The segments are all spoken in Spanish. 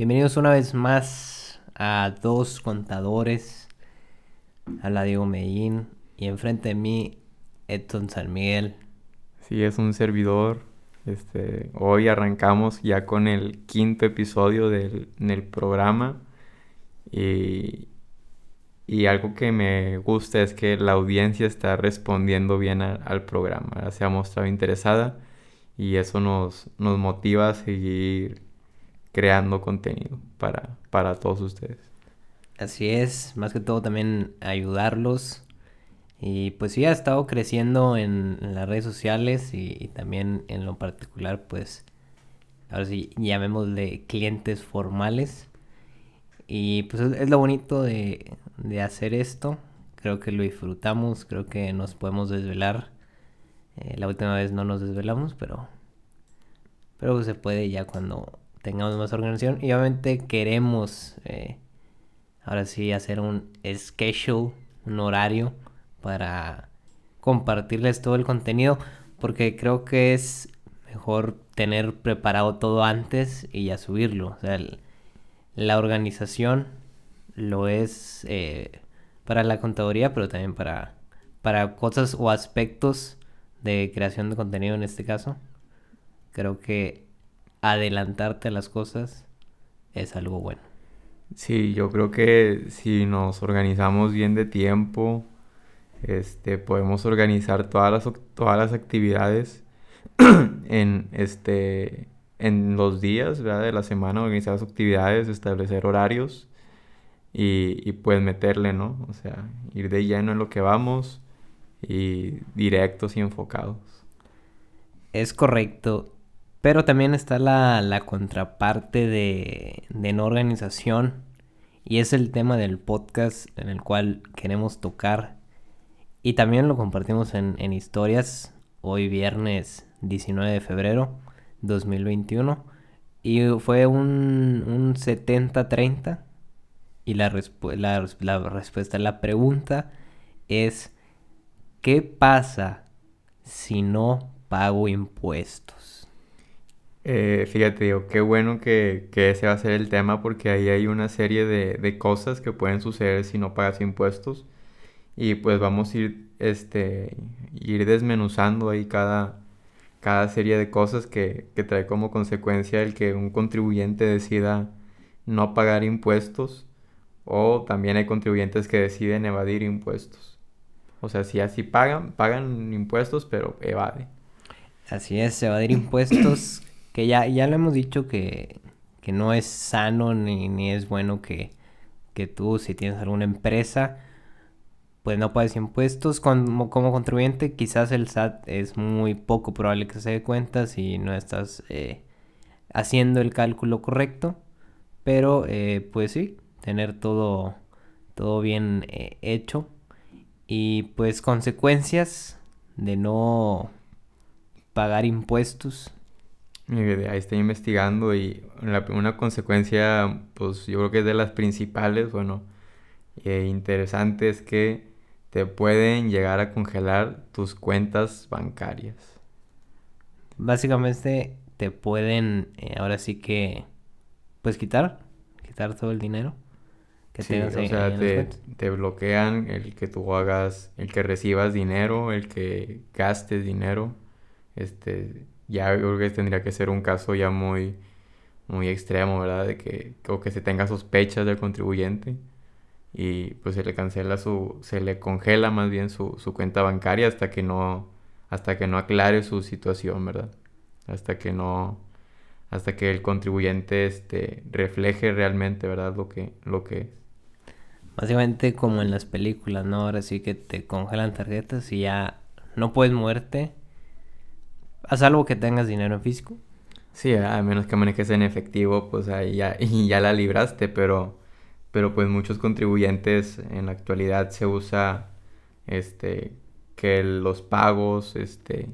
Bienvenidos una vez más a dos contadores, a la Diego Medellín y enfrente de mí Edson San Miguel. Sí, es un servidor. Este, hoy arrancamos ya con el quinto episodio del, programa y, y, algo que me gusta es que la audiencia está respondiendo bien al programa, se ha mostrado interesada y eso nos, nos motiva a seguir creando contenido para, para todos ustedes. Así es, más que todo también ayudarlos. Y pues sí, ha estado creciendo en, las redes sociales y, también en lo particular, pues, ahora sí, llamémosle clientes formales. Y pues es, lo bonito de, de, hacer esto. Creo que lo disfrutamos, creo que nos podemos desvelar eh, la última vez no nos desvelamos, pero, pero se puede ya cuando tengamos más organización. Y obviamente queremos eh, ahora sí hacer un schedule, un horario para compartirles todo el contenido. Porque creo que es mejor tener preparado todo antes y ya subirlo. O sea, la organización lo es eh, para la contaduría, pero también para, para cosas o aspectos de creación de contenido en este caso. Creo que adelantarte a las cosas es algo bueno. Sí, yo creo que si nos organizamos bien de tiempo, este, podemos organizar todas las, todas las actividades en, este, en los días de la semana, organizar las actividades, establecer horarios y, y pues meterle, ¿no? O sea, ir de lleno en lo que vamos y directos y enfocados. Es correcto. Pero también está la, contraparte de, no organización. Y es el tema del podcast en el cual queremos tocar. Y también lo compartimos en, historias. Hoy viernes 19 de febrero 2021. Y fue un, un 70-30. Y la, la, la respuesta a la pregunta es ¿Qué pasa si no pago impuestos? Eh, fíjate, digo, qué bueno que, ese va a ser el tema porque ahí hay una serie de, cosas que pueden suceder si no pagas impuestos. Y pues vamos a ir, este, ir desmenuzando ahí cada, cada serie de cosas que, que trae como consecuencia el que un contribuyente decida no pagar impuestos o también hay contribuyentes que deciden evadir impuestos. O sea, si así pagan, pagan impuestos, pero evade. Así es, evadir impuestos, que ya, ya lo hemos dicho que, que no es sano ni, ni es bueno que, que, tú, si tienes alguna empresa, pues no pagues impuestos. Como, como contribuyente, quizás el SAT es muy poco probable que se dé cuenta si no estás eh, haciendo el cálculo correcto. Pero, eh, pues sí, tener todo, todo bien eh, hecho y pues consecuencias de no pagar impuestos. Ahí estoy investigando y una consecuencia, pues yo creo que es de las principales, bueno, e interesante es que te pueden llegar a congelar tus cuentas bancarias. Básicamente te pueden, eh, ahora sí que, pues quitar, quitar todo el dinero sí, o sea, te, bloquean el que tú hagas, el que recibas dinero, el que gastes dinero. Este, ya creo que tendría que ser un caso ya muy, muy extremo, ¿verdad? De que, o que se tenga sospechas del contribuyente y pues se le cancela su, se le congela más bien su, su cuenta bancaria hasta que no, hasta que no aclare su situación, ¿verdad? Hasta que no, hasta que el contribuyente este, refleje realmente, ¿verdad? Lo que, lo que es. Básicamente como en las películas, ¿no? Ahora sí que te congelan tarjetas y ya no puedes moverte. Haz algo que tengas dinero en físico. Sí, a menos que manejes en efectivo, pues ahí ya, y ya la libraste, pero, pero pues muchos contribuyentes en la actualidad se usa este que los pagos, este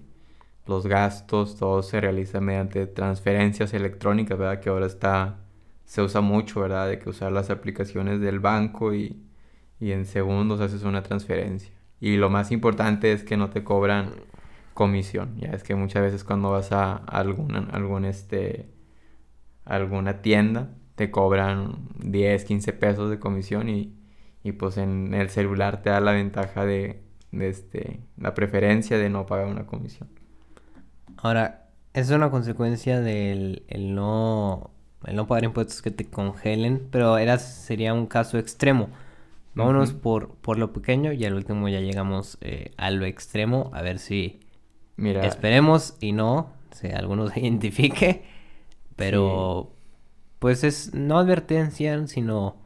los gastos, todo se realiza mediante transferencias electrónicas, ¿verdad? Que ahora está se usa mucho, ¿verdad? De que usar las aplicaciones del banco y, en segundos haces una transferencia. Y lo más importante es que no te cobran comisión. Ya es que muchas veces cuando vas a alguna, algún este, alguna tienda, te cobran 10, 15 pesos de comisión y, y pues en el celular te da la ventaja de, de este, la preferencia de no pagar una comisión. Ahora, es una consecuencia del el no, el no pagar impuestos que te congelen, pero era, sería un caso extremo. Vámonos por, por lo pequeño y al último ya llegamos eh, a lo extremo, a ver si Mira, esperemos y no, si alguno se identifique, pero pues es no advertencia, sino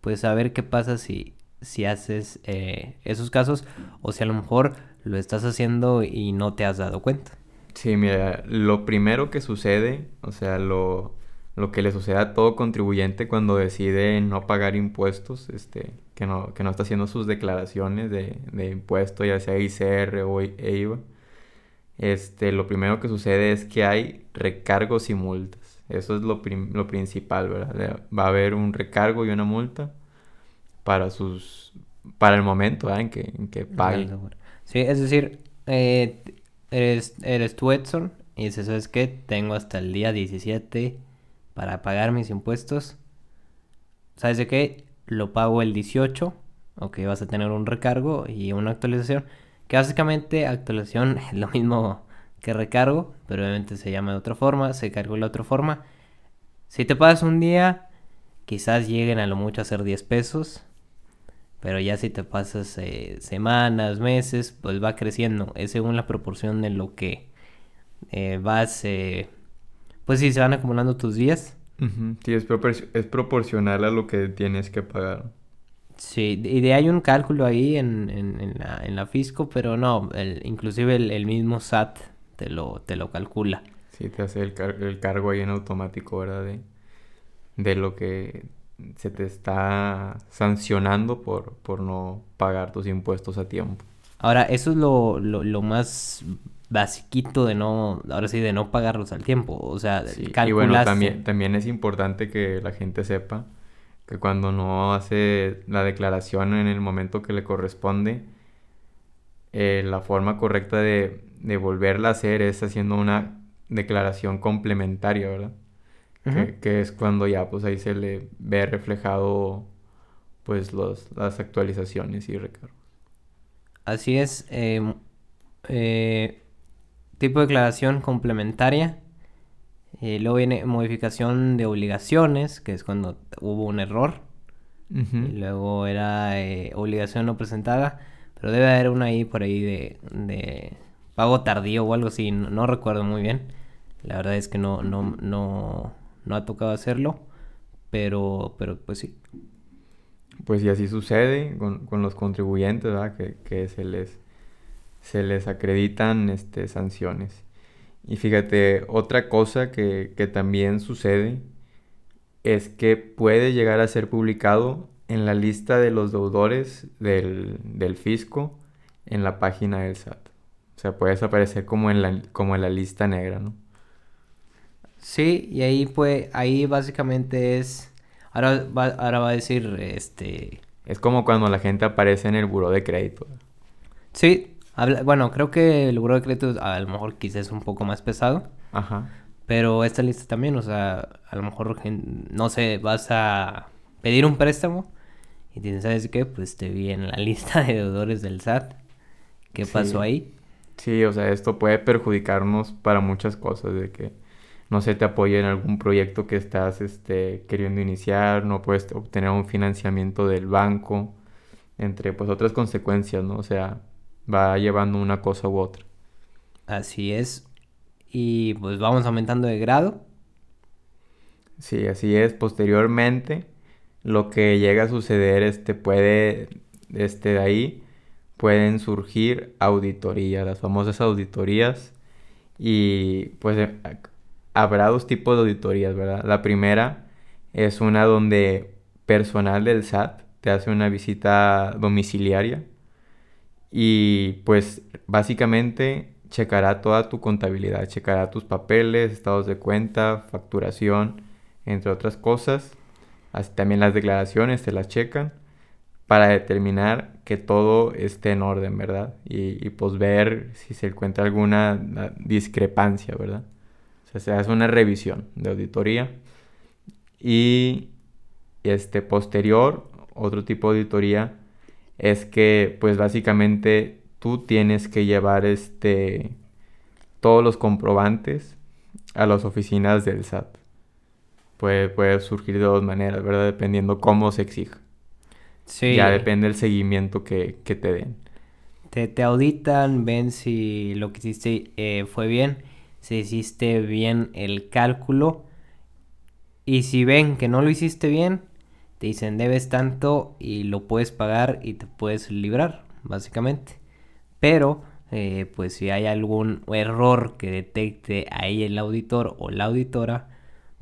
pues a ver qué pasa si, si haces eh, esos casos o si a lo mejor lo estás haciendo y no te has dado cuenta. Sí, mira, lo primero que sucede, o sea, lo, lo que le sucede a todo contribuyente cuando decide no pagar impuestos, este, que no, que no está haciendo sus declaraciones de, de impuesto, ya sea ICR o EIVA, este, lo primero que sucede es que hay recargos y multas. Eso es lo, lo principal, ¿verdad? Va a haber un recargo y una multa para sus para el momento en que, en que pague. Sí, es decir, eh, eres, eres tú Edson y dices, ¿sabes qué? Tengo hasta el día 17 para pagar mis impuestos. ¿Sabes de qué? Lo pago el 18. Ok, vas a tener un recargo y una actualización. Que básicamente actualización es lo mismo que recargo, pero obviamente se llama de otra forma, se cargó de la otra forma. Si te pasas un día, quizás lleguen a lo mucho a ser 10 pesos. Pero ya si te pasas eh, semanas, meses, pues va creciendo. Es según la proporción de lo que eh, vas... Eh, pues sí, se van acumulando tus días. Sí, es, es proporcional a lo que tienes que pagar. Sí, y de hay un cálculo ahí en, en, la, en la Fisco, pero no, el, inclusive el, mismo SAT te lo, te lo calcula. Sí, te hace el, el cargo ahí en automático, ¿verdad? De, de lo que se te está sancionando por, por no pagar tus impuestos a tiempo. Ahora, eso es lo, lo, más basiquito de no, ahora sí, de no pagarlos al tiempo. O sea, sí, Y bueno, también, también es importante que la gente sepa que cuando no hace la declaración en el momento que le corresponde, eh, la forma correcta de, de volverla a hacer es haciendo una declaración complementaria, ¿verdad? que, es cuando ya pues ahí se le ve reflejado pues los, las actualizaciones y recargos. Así es. Em, eh, tipo de declaración complementaria. Eh, luego viene modificación de obligaciones, que es cuando hubo un error. Y luego era eh, obligación no presentada. Pero debe haber una ahí por ahí de, de pago tardío o algo así. No, no, recuerdo muy bien. La verdad es que no, no, no, no ha tocado hacerlo, pero, pero pues sí. Pues y así sucede con, los contribuyentes, ¿verdad? Que, se, les, se les acreditan este, sanciones. Y fíjate, otra cosa que, también sucede es que puede llegar a ser publicado en la lista de los deudores del, del fisco en la página del SAT. O sea, puede aparecer como en la, como en la lista negra, ¿no? Sí, y ahí pues, ahí básicamente es, ahora va, ahora va a decir, este... Es como cuando la gente aparece en el buro de crédito. Sí, bueno, creo que el buro de crédito a lo mejor quizás es un poco más pesado. Ajá. Pero esta lista también, o sea, a lo mejor, no sé, vas a pedir un préstamo y tienes, ¿sabes qué? Pues te vi en la lista de deudores del SAT. ¿Qué pasó ahí? Sí, o sea, esto puede perjudicarnos para muchas cosas, de que no se te apoya en algún proyecto que estás este, queriendo iniciar, no puedes obtener un financiamiento del banco, entre pues otras consecuencias, ¿no? O sea, va llevando una cosa u otra. Así es. Y pues vamos aumentando de grado. Sí, así es. Posteriormente, lo que llega a suceder, este puede, este de ahí, pueden surgir auditorías, las famosas auditorías. Y pues habrá dos tipos de auditorías, ¿verdad? La primera es una donde personal del SAT te hace una visita domiciliaria y pues básicamente checará toda tu contabilidad, checará tus papeles, estados de cuenta, facturación, entre otras cosas. Así también las declaraciones se las checan para determinar que todo esté en orden, ¿verdad? Y, y pues ver si se encuentra alguna discrepancia, ¿verdad? O sea, se hace una revisión de auditoría. Y este posterior, otro tipo de auditoría, es que pues básicamente tú tienes que llevar este todos los comprobantes a las oficinas del SAT. Puede, puede surgir de dos maneras, ¿verdad? Dependiendo cómo se exija. Sí. Ya depende del seguimiento que, te den. Te, te, auditan, ven si lo que hiciste eh, fue bien, si hiciste bien el cálculo. Y si ven que no lo hiciste bien, te dicen debes tanto y lo puedes pagar y te puedes librar, básicamente. Pero, eh, pues si hay algún error que detecte ahí el auditor o la auditora,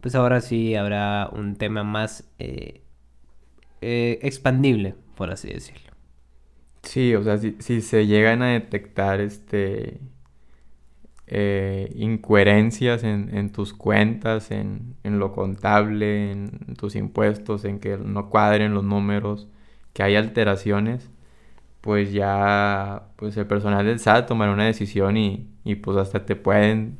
pues ahora sí habrá un tema más eh, eh, expandible, por así decirlo. Sí, o sea, si, si se llegan a detectar este eh, incoherencias en, tus cuentas, en, lo contable, en tus impuestos, en que no cuadren los números, que hay alteraciones, pues ya pues el personal del SAT tomará una decisión y, pues hasta te pueden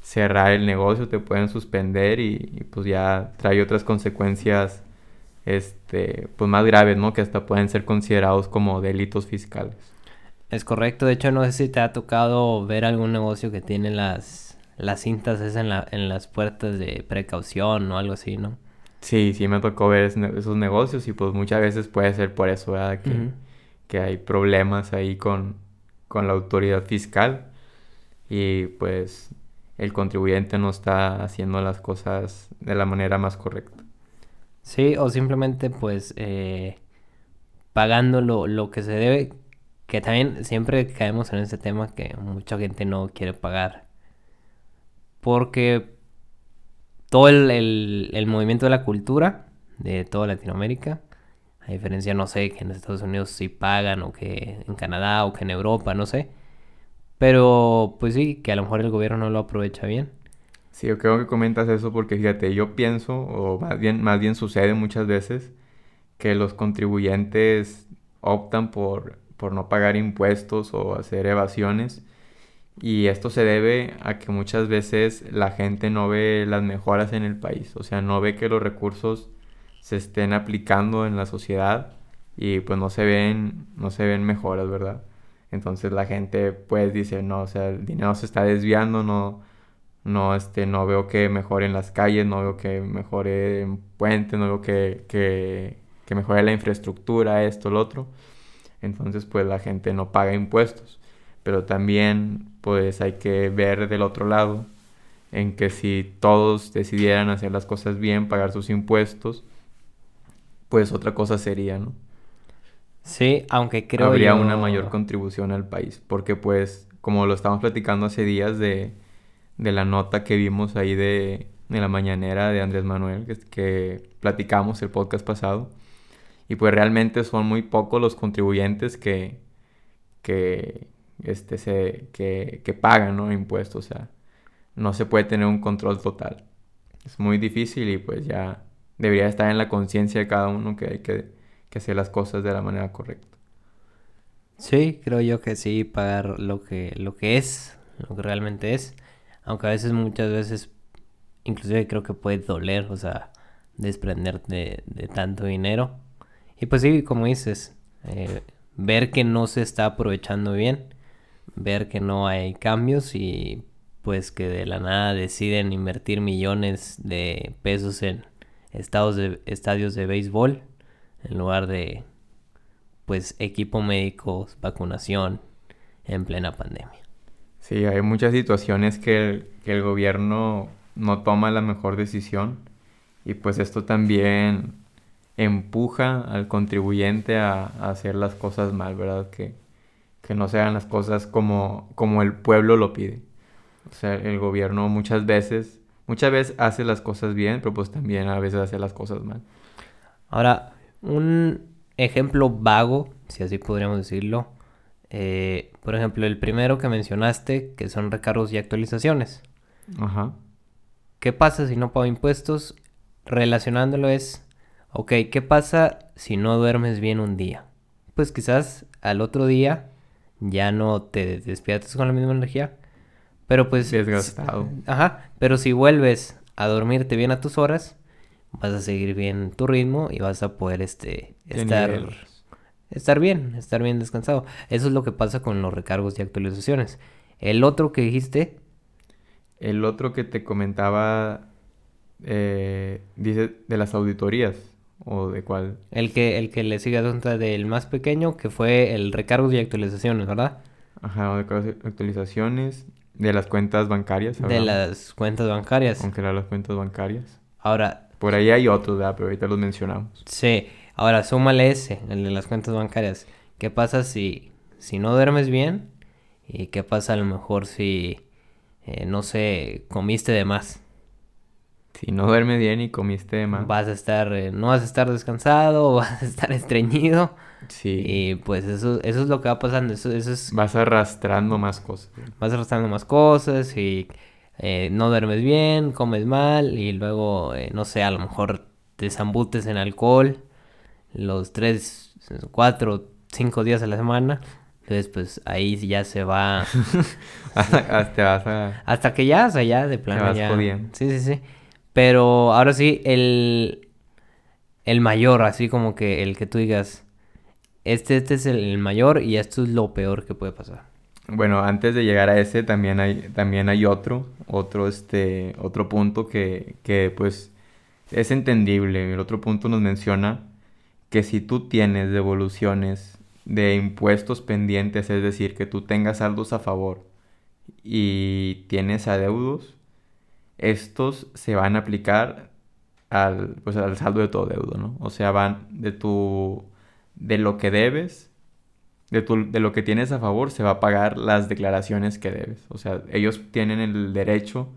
cerrar el negocio, te pueden suspender y, pues ya trae otras consecuencias este pues más graves, ¿no? Que hasta pueden ser considerados como delitos fiscales. Es correcto, de hecho no sé si te ha tocado ver algún negocio que tiene las, las cintas esas en, la, en las puertas de precaución o algo así, ¿no? Sí, sí me tocó ver esos negocios y pues muchas veces puede ser por eso, ¿verdad? Que, que hay problemas ahí con, con la autoridad fiscal y pues el contribuyente no está haciendo las cosas de la manera más correcta. Sí, o simplemente pues eh, pagando lo, lo que se debe, que también siempre caemos en ese tema que mucha gente no quiere pagar. Porque todo el, movimiento de la cultura de toda Latinoamérica, a diferencia, no sé, que en Estados Unidos sí pagan, o que en Canadá, o que en Europa, no sé. Pero pues sí, que a lo mejor el gobierno no lo aprovecha bien. Sí, yo creo que comentas eso porque fíjate, yo pienso, o más bien, más bien sucede muchas veces, que los contribuyentes optan por por no pagar impuestos o hacer evasiones. Y esto se debe a que muchas veces la gente no ve las mejoras en el país, o sea, no ve que los recursos se estén aplicando en la sociedad y pues no se ven, no se ven mejoras, ¿verdad? Entonces la gente pues dice, no, o sea, el dinero se está desviando, no, no, este, no veo que mejore en las calles, no veo que mejore en puentes, no veo que, que, que mejore la infraestructura, esto, lo otro entonces pues la gente no paga impuestos. Pero también pues hay que ver del otro lado en que si todos decidieran hacer las cosas bien, pagar sus impuestos, pues otra cosa sería, ¿no? Sí, aunque creo Habría una mayor contribución al país, porque pues, como lo estamos platicando hace días de, de la nota que vimos ahí de, de la mañanera de Andrés Manuel, que, que platicamos el podcast pasado, y pues realmente son muy pocos los contribuyentes que, que, este, se, que, que pagan impuestos. O sea, no se puede tener un control total. Es muy difícil y pues ya debería estar en la conciencia de cada uno que hay que, que hacer las cosas de la manera correcta. Sí, creo yo que sí, pagar lo que, lo que es, lo que realmente es. Aunque a veces, muchas veces, inclusive creo que puede doler, o sea, desprenderte de tanto dinero. Y pues sí, como dices, eh, ver que no se está aprovechando bien, ver que no hay cambios y pues que de la nada deciden invertir millones de pesos en estados de, estadios de béisbol en lugar de pues equipo médico, vacunación en plena pandemia. Sí, hay muchas situaciones que que el gobierno no toma la mejor decisión y pues esto también empuja al contribuyente a, hacer las cosas mal, ¿verdad? Que, que no se hagan las cosas como, como el pueblo lo pide. O sea, el gobierno muchas veces, muchas veces hace las cosas bien, pero pues también a veces hace las cosas mal. Ahora, un ejemplo vago, si así podríamos decirlo, eh, por ejemplo, el primero que mencionaste, que son recargos y actualizaciones. Ajá. ¿Qué pasa si no pago impuestos? Relacionándolo es Ok, ¿qué pasa si no duermes bien un día? Pues quizás al otro día ya no te despiertas con la misma energía, pero pues... Desgastado. Ajá, pero si vuelves a dormirte bien a tus horas, vas a seguir bien tu ritmo y vas a poder este estar estar bien, estar bien descansado. Eso es lo que pasa con los recargos y actualizaciones. El otro que dijiste. El otro que te comentaba, eh, dice de las auditorías. ¿O de cuál? El que, el que le sigue a del más pequeño, que fue el recargos y actualizaciones, ¿verdad? Ajá, o de actualizaciones. De las cuentas bancarias. De las cuentas bancarias. Congelar las cuentas bancarias. Ahora. Por ahí hay otros, ¿verdad? Pero ahorita los mencionamos. Sí. Ahora, súmale ese, el de las cuentas bancarias. ¿Qué pasa si, si no duermes bien? ¿Y qué pasa a lo mejor si, eh, no sé, comiste de más? Si no duermes bien y comiste de más. Vas a estar, eh, no vas a estar descansado, vas a estar estreñido. Sí. Y pues eso, eso es lo que va pasando. Eso, eso es... Vas arrastrando más cosas. Vas arrastrando más cosas y eh, no duermes bien, comes mal y luego, no sé, a lo mejor te zambutes en alcohol los tres, cuatro, cinco días a la semana. Entonces, pues ahí ya se va. hasta, hasta que ya, o sea, ya de plano ya. Sí, sí, sí. Pero ahora sí, el, el mayor, así como que el que tú digas, este, este es el mayor y esto es lo peor que puede pasar. Bueno, antes de llegar a ese también hay, también hay otro, otro, este, otro punto que, que pues es entendible. El otro punto nos menciona que si tú tienes devoluciones de impuestos pendientes, es decir, que tú tengas saldos a favor y tienes adeudos, estos se van a aplicar al, pues, al saldo de tu deudo, ¿no? O sea, van de tu de lo que debes, de, tu, de lo que tienes a favor, se va a pagar las declaraciones que debes. O sea, ellos tienen el derecho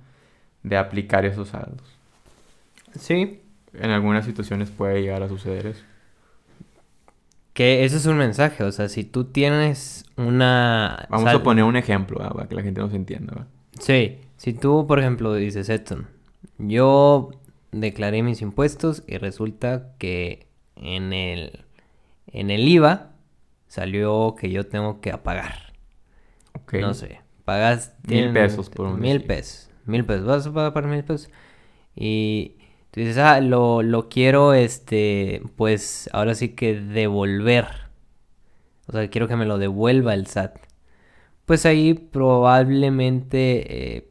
de aplicar esos saldos. Sí. En algunas situaciones puede llegar a suceder eso. Que ese es un mensaje, o sea, si tú tienes una... Vamos a poner un ejemplo, para que la gente nos entienda. Sí, si tú, por ejemplo, dices, Edson, yo declaré mis impuestos y resulta que en el, en el IVA salió que yo tengo que pagar. No sé, pagas... Mil pesos por un Mil pesos, mil pesos, vas a pagar mil pesos. Y Tú dices, ah, lo, lo quiero, este, pues ahora sí que devolver. O sea, quiero que me lo devuelva el SAT. Pues ahí probablemente eh,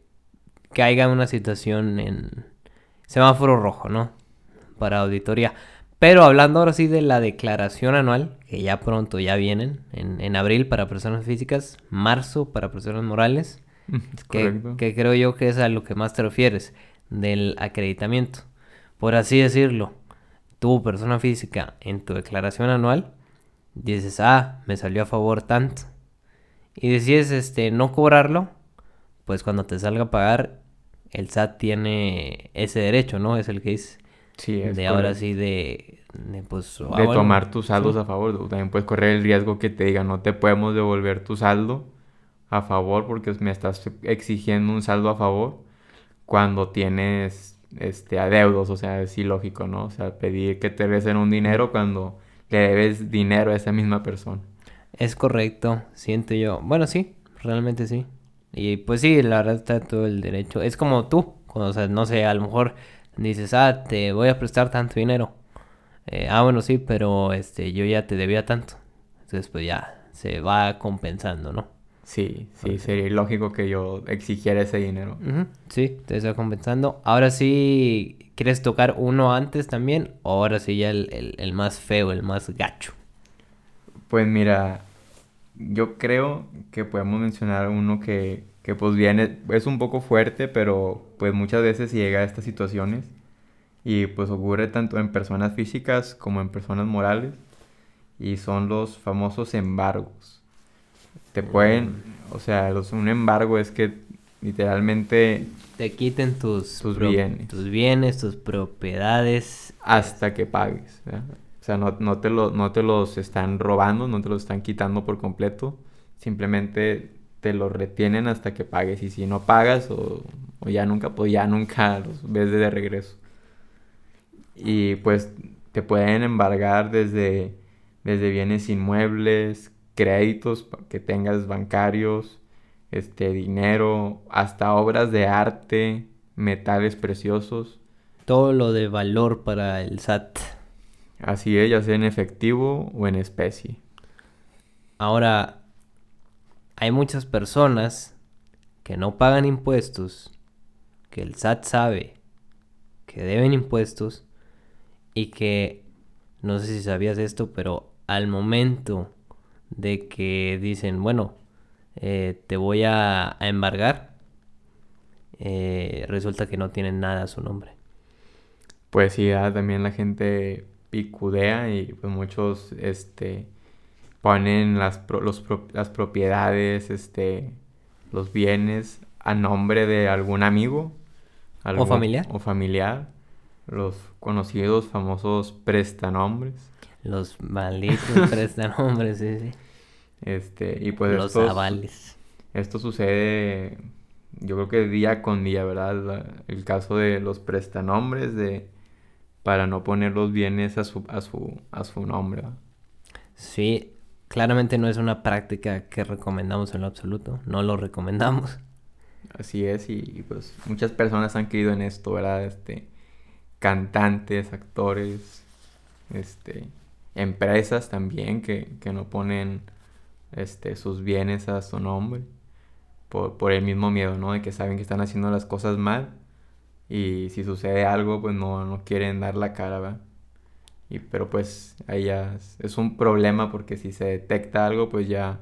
caiga una situación en semáforo rojo, ¿no? Para auditoría. Pero hablando ahora sí de la declaración anual, que ya pronto ya vienen, en, en abril para personas físicas, marzo para personas morales, que, que creo yo que es a lo que más te refieres, del acreditamiento por así decirlo, tu persona física en tu declaración anual, dices, ah, me salió a favor tanto, y decides este, no cobrarlo, pues cuando te salga a pagar, el SAT tiene ese derecho, ¿no? Es el que. Sí, es de ahora sí de, de pues ah, de tomar tus saldos a favor también puedes correr el riesgo que te digan no te podemos devolver tu saldo a favor porque me estás exigiendo un saldo a favor cuando tienes este, adeudos, o sea, es ilógico, ¿no? O sea, pedir que te regresen un dinero cuando le debes dinero a esa misma persona. Es correcto, siento yo. Bueno, sí, realmente sí. Y pues sí, la verdad está todo el derecho. Es como tú, cuando, o sea, no sé, a lo mejor dices, ah, te voy a prestar tanto dinero. Eh, ah, bueno, sí, pero este, yo ya te debía tanto. Entonces, pues ya se va compensando, ¿no? Sí, sí, sería lógico que yo exigiera ese dinero. Sí, te está compensando. Ahora sí, ¿quieres tocar uno antes también? O ahora sí ya el, más feo, el más gacho. Pues mira, yo creo que podemos mencionar uno que, que pues viene, es un poco fuerte, pero pues muchas veces llega a estas situaciones y pues ocurre tanto en personas físicas como en personas morales y son los famosos embargos. Te pueden, o sea, un embargo es que literalmente te quiten tus, tus bienes, tus bienes, tus propiedades. Hasta que pagues. Sea, no, no, te lo, no te los están robando, no te los están quitando por completo, simplemente te los retienen hasta que pagues y si no pagas o, o ya nunca, pues ya nunca los ves de regreso. Y pues te pueden embargar desde, desde bienes inmuebles, créditos que tengas bancarios, este dinero, hasta obras de arte, metales preciosos, todo lo de valor para el SAT. Así es, ya sea en efectivo o en especie. Ahora, hay muchas personas que no pagan impuestos, que el SAT sabe que deben impuestos y que, no sé si sabías esto, pero al momento de que dicen, bueno, eh, te voy a, embargar, eh, resulta que no tienen nada a su nombre. Pues sí, también la gente picudea y pues muchos este ponen las, las propiedades, este, los bienes a nombre de algún amigo. o familiar. O familiar. Los conocidos, famosos prestanombres. Los malditos prestanombres, sí, sí. Este, y pues Los avales. Esto sucede, yo creo que día con día, ¿verdad? el caso de los prestanombres de para no poner los bienes a su, a su, a su nombre. Sí, claramente no es una práctica que recomendamos en lo absoluto, no lo recomendamos. Así es, y, pues muchas personas han caído en esto, ¿verdad? Este, cantantes, actores, este, empresas también que, que no ponen este, sus bienes a su nombre por, por el mismo miedo, ¿no? De que saben que están haciendo las cosas mal y si sucede algo, pues no, no quieren dar la cara, ¿verdad? Y, pero pues ahí ya es, un problema porque si se detecta algo, pues ya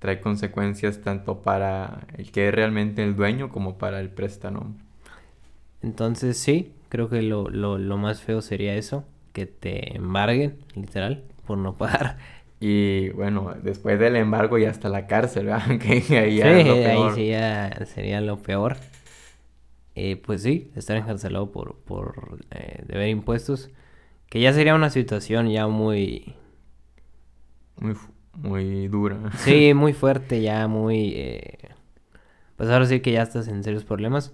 trae consecuencias tanto para el que es realmente el dueño como para el préstamo. Entonces sí, creo que lo, lo, lo más feo sería eso, que te embarguen, literal, por no pagar. Y bueno, después del embargo ya hasta la cárcel, ¿verdad? que ahí, sí, ahí sí ya sería lo peor. Eh, pues sí, estar encarcelado por, por eh, deber impuestos, que ya sería una situación ya muy... Muy, muy dura. Sí, muy fuerte, ya muy... Eh, pues ahora sí que ya estás en serios problemas.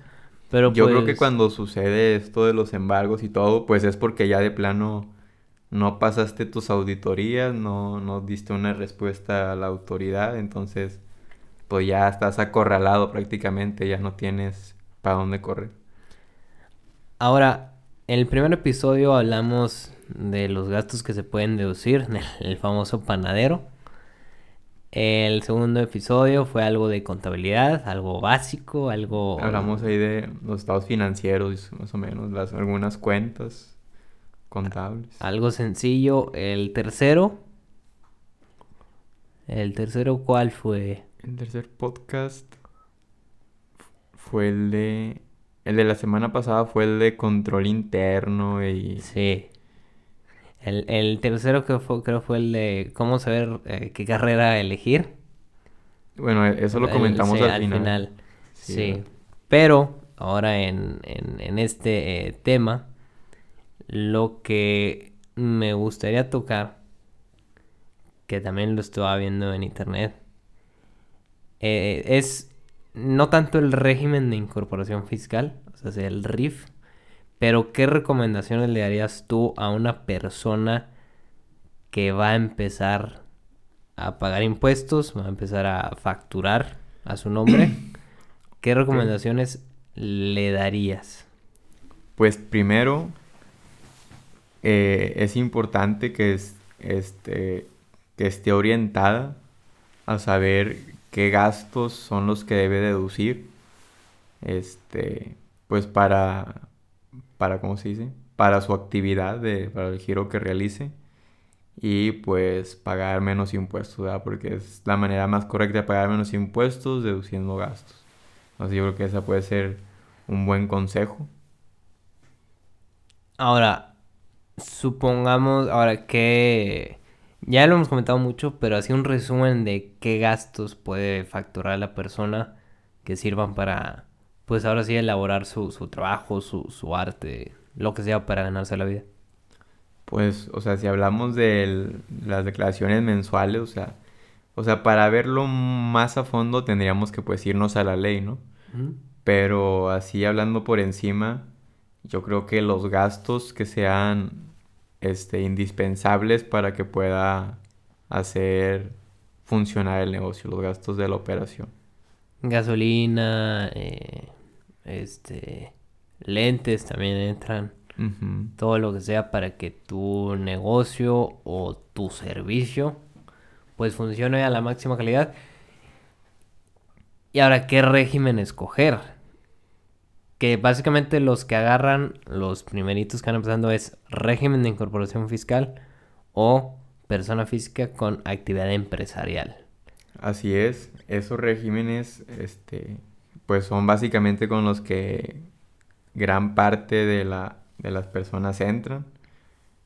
Pero Yo creo que pues cuando sucede esto de los embargos y todo, pues es porque ya de plano no pasaste tus auditorías, no, no diste una respuesta a la autoridad, entonces pues ya estás acorralado prácticamente, ya no tienes para dónde correr. Ahora, en el primer episodio hablamos de los gastos que se pueden deducir, el famoso panadero. El segundo episodio fue algo de contabilidad, algo básico, algo... Hablamos ahí de los estados financieros, más o menos, las, algunas cuentas contables. Algo sencillo. El tercero... El tercero, ¿cuál fue? El tercer podcast fue el de... El de la semana pasada fue el de control interno y... Sí. El, tercero que fue, creo fue el de cómo saber eh, qué carrera elegir. Bueno, e, eso lo comentamos al, final. Sí. Pero ahora en, en, este eh, tema, lo que me gustaría tocar, que también lo estaba viendo en internet, eh, es no tanto el régimen de incorporación fiscal, o sea, el RIF, pero ¿qué recomendaciones le darías tú a una persona que va a empezar a pagar impuestos, va a empezar a facturar a su nombre? ¿Qué recomendaciones le darías? Pues primero, eh, es importante que, este, que esté orientada a saber qué gastos son los que debe deducir. Este, pues para, para, ¿cómo se dice? Para su actividad, de, para el giro que realice. Y pues pagar menos impuestos, ¿verdad? Porque es la manera más correcta de pagar menos impuestos deduciendo gastos. Entonces yo creo que esa puede ser un buen consejo. Ahora, supongamos, ahora que ya lo hemos comentado mucho, pero así un resumen de qué gastos puede facturar la persona que sirvan para, pues ahora sí, elaborar su, su trabajo, su, su arte, lo que sea para ganarse la vida. Pues, o sea, si hablamos de las declaraciones mensuales, o sea, o sea, para verlo más a fondo tendríamos que pues irnos a la ley, ¿no? Pero así hablando por encima, yo creo que los gastos que sean este, indispensables para que pueda hacer funcionar el negocio, los gastos de la operación. Gasolina, eh, este, lentes también entran. Todo lo que sea para que tu negocio o tu servicio pues funcione a la máxima calidad. Y ahora, ¿qué régimen escoger? Que básicamente los que agarran los primeritos que van empezando es régimen de incorporación fiscal o persona física con actividad empresarial. Así es, esos regímenes, este, pues son básicamente con los que gran parte de, la, de las personas entran.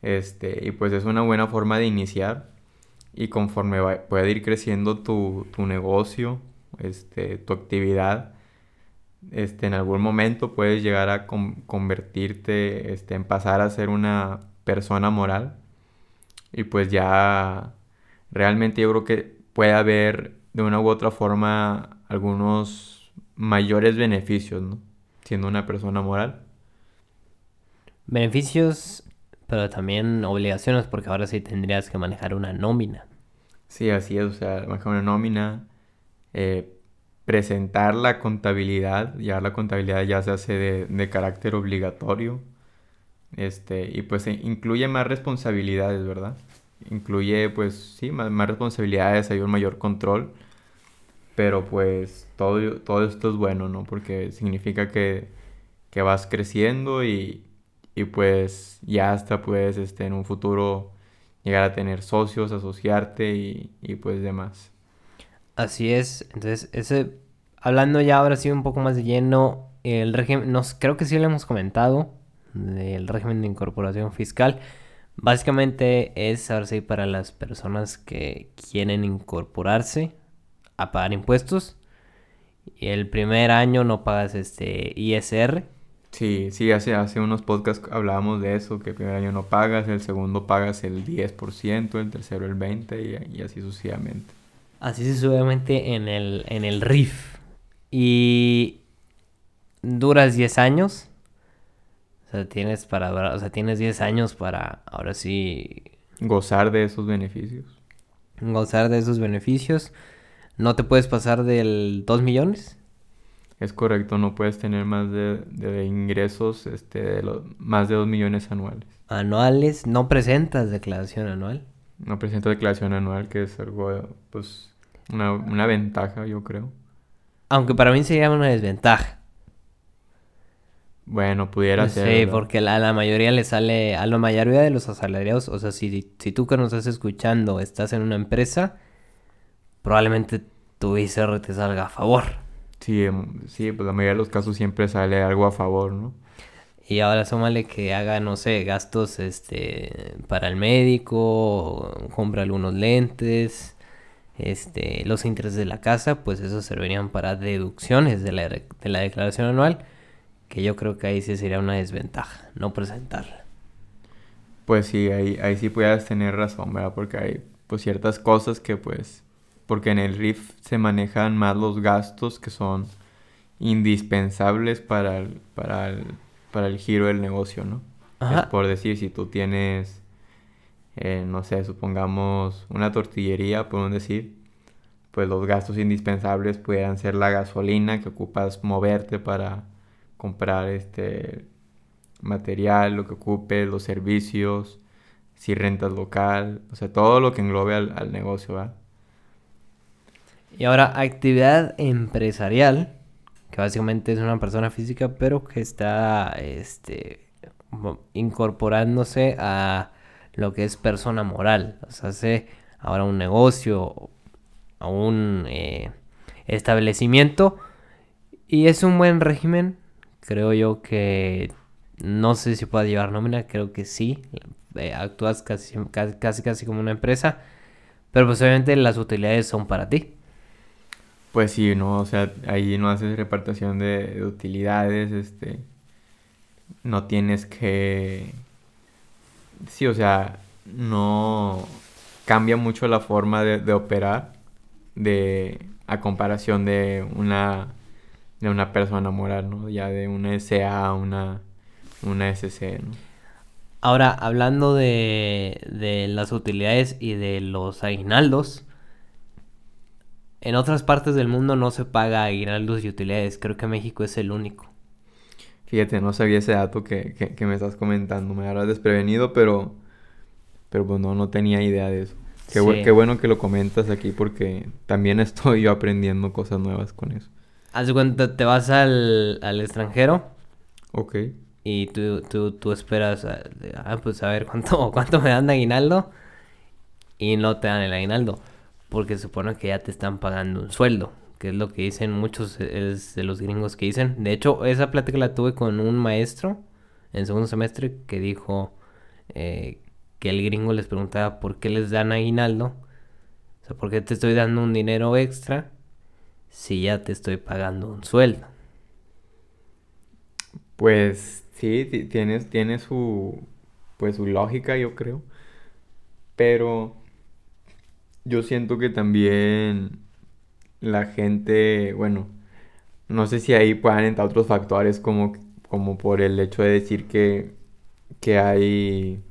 Este, y pues es una buena forma de iniciar. Y conforme va, pueda ir creciendo tu, tu negocio, este, tu actividad, este, en algún momento puedes llegar a convertirte, este, en pasar a ser una persona moral. Y pues ya realmente yo creo que puede haber de una u otra forma algunos mayores beneficios, ¿no? Siendo una persona moral. Beneficios, pero también obligaciones, porque ahora sí tendrías que manejar una nómina. Sí, así es, o sea, manejar una nómina, eh, presentar la contabilidad, ya la contabilidad ya se hace de, carácter obligatorio, este, y pues incluye más responsabilidades, ¿verdad? Incluye, pues, sí, más, responsabilidades, hay un mayor control, pero pues todo, todo esto es bueno, ¿no? Porque significa que, que vas creciendo y, y pues ya hasta puedes, este, en un futuro llegar a tener socios, asociarte y, y pues demás. Así es, entonces ese, hablando ya ahora sí un poco más de lleno, el régimen, nos, creo que sí lo hemos comentado, del régimen de incorporación fiscal, básicamente es ahora sí para las personas que quieren incorporarse a pagar impuestos, y el primer año no pagas este ISR. Sí, sí, hace, hace unos podcasts hablábamos de eso, que el primer año no pagas, el segundo pagas el 10%, el tercero el 20% y, y así sucesivamente así sucesivamente en el, en el RIF. Y duras 10 años. O sea, tienes para o sea, tienes 10 años para ahora sí gozar de esos beneficios. Gozar de esos beneficios. No te puedes pasar del 2 millones. Es correcto, no puedes tener más de, ingresos este, de más de 2 millones anuales. Anuales, no presentas declaración anual. No presento declaración anual, que es algo, pues, una, ventaja, yo creo. Aunque para mí sería una desventaja. Bueno, pudiera ser. Sí, porque a la mayoría le sale, a la mayoría de los asalariados, o sea, si, si tú que nos estás escuchando estás en una empresa, probablemente tu ICR te salga a favor. Sí, em, sí, pues la mayoría de los casos siempre sale algo a favor, ¿no? Y ahora súmale que haga, no sé, gastos este para el médico, compra algunos lentes, este, los intereses de la casa, pues eso servirían para deducciones de la, de la declaración anual, que yo creo que ahí sí sería una desventaja, no presentarla. Pues sí, ahí, ahí sí puedes tener razón, ¿verdad? Porque hay pues ciertas cosas que pues, porque en el RIF se manejan más los gastos que son indispensables para el, para el, para el giro del negocio, ¿no? Es por decir, si tú tienes eh, no sé, supongamos una tortillería, por decir, pues los gastos indispensables puedan ser la gasolina que ocupas moverte para comprar este material, lo que ocupe, los servicios, si rentas local, o sea, todo lo que englobe al, negocio, ¿verdad? Y ahora, actividad empresarial, que básicamente es una persona física, pero que está este, incorporándose a lo que es persona moral. O sea, hace ahora un negocio, un eh, establecimiento. Y es un buen régimen. Creo yo que no sé si pueda llevar nómina, creo que sí. Eh, actúas casi, casi, casi, como una empresa. Pero pues obviamente las utilidades son para ti. Pues sí, no, o sea, ahí no haces repartición de, de utilidades, este, no tienes que sí, o sea, no cambia mucho la forma de, operar de a comparación de una de una persona moral, ¿no? Ya de una SA a una, una SC, ¿no? Ahora, hablando de, de las utilidades y de los aguinaldos, en otras partes del mundo no se paga aguinaldos y utilidades. Creo que México es el único. Fíjate, no sabía ese dato que, me estás comentando. Me agarras desprevenido, pero... Pero pues no, no tenía idea de eso. Qué, qué bueno que lo comentas aquí porque también estoy yo aprendiendo cosas nuevas con eso. Haz cuenta, te vas al, al extranjero. Ok. Y tú, tú, tú esperas, ah, pues a ver cuánto, cuánto me dan de aguinaldo. Y no te dan el aguinaldo. Porque supone que ya te están pagando un sueldo. Que es lo que dicen muchos de los gringos que dicen. De hecho, esa plática la tuve con un maestro en segundo semestre que dijo eh, que el gringo les preguntaba por qué les dan aguinaldo. O sea, ¿por qué te estoy dando un dinero extra si ya te estoy pagando un sueldo? Pues sí, tiene, tiene su, pues su lógica, yo creo. Pero yo siento que también la gente, bueno, no sé si ahí puedan entrar otros factores como, como por el hecho de decir que, que hay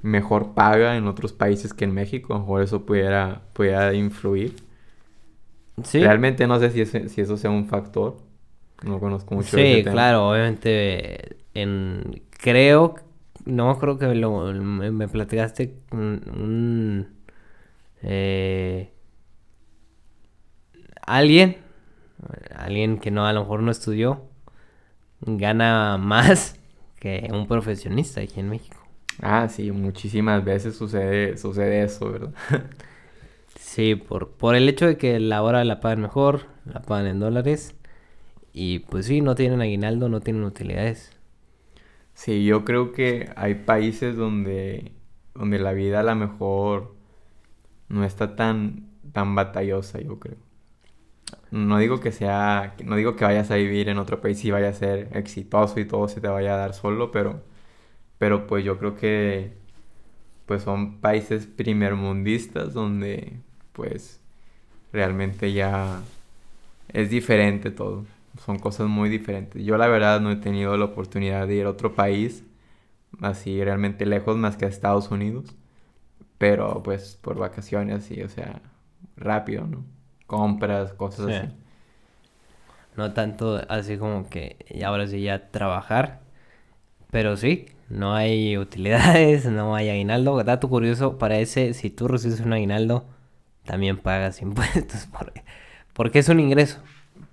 mejor paga en otros países que en México, por eso pudiera, pudiera influir. Sí. Realmente no sé si, si eso sea un factor. No conozco mucho. Sí, claro, obviamente en creo, no creo que lo, me, platicaste un, eh, alguien, alguien que no a lo mejor no estudió, gana más que un profesionista aquí en México. Ah, sí, muchísimas veces sucede, sucede eso, ¿verdad? sí, por, por el hecho de que la hora la pagan mejor, la pagan en dólares. Y pues sí, no tienen aguinaldo, no tienen utilidades. Sí, yo creo que hay países donde, donde la vida a lo mejor no está tan, tan batallosa, yo creo. No digo que sea, no digo que vayas a vivir en otro país y vaya a ser exitoso y todo se te vaya a dar solo, pero, pero pues yo creo que pues son países primermundistas donde pues realmente ya es diferente todo son cosas muy diferentes. Yo la verdad no he tenido la oportunidad de ir a otro país así realmente lejos más que a Estados Unidos, pero pues por vacaciones así, o sea, rápido, ¿no? Compras, cosas así. No tanto así como que ahora sí ya trabajar, pero sí, no hay utilidades, no hay aguinaldo. Dato curioso, para ese, si tú recibes un aguinaldo, también pagas impuestos porque es un ingreso.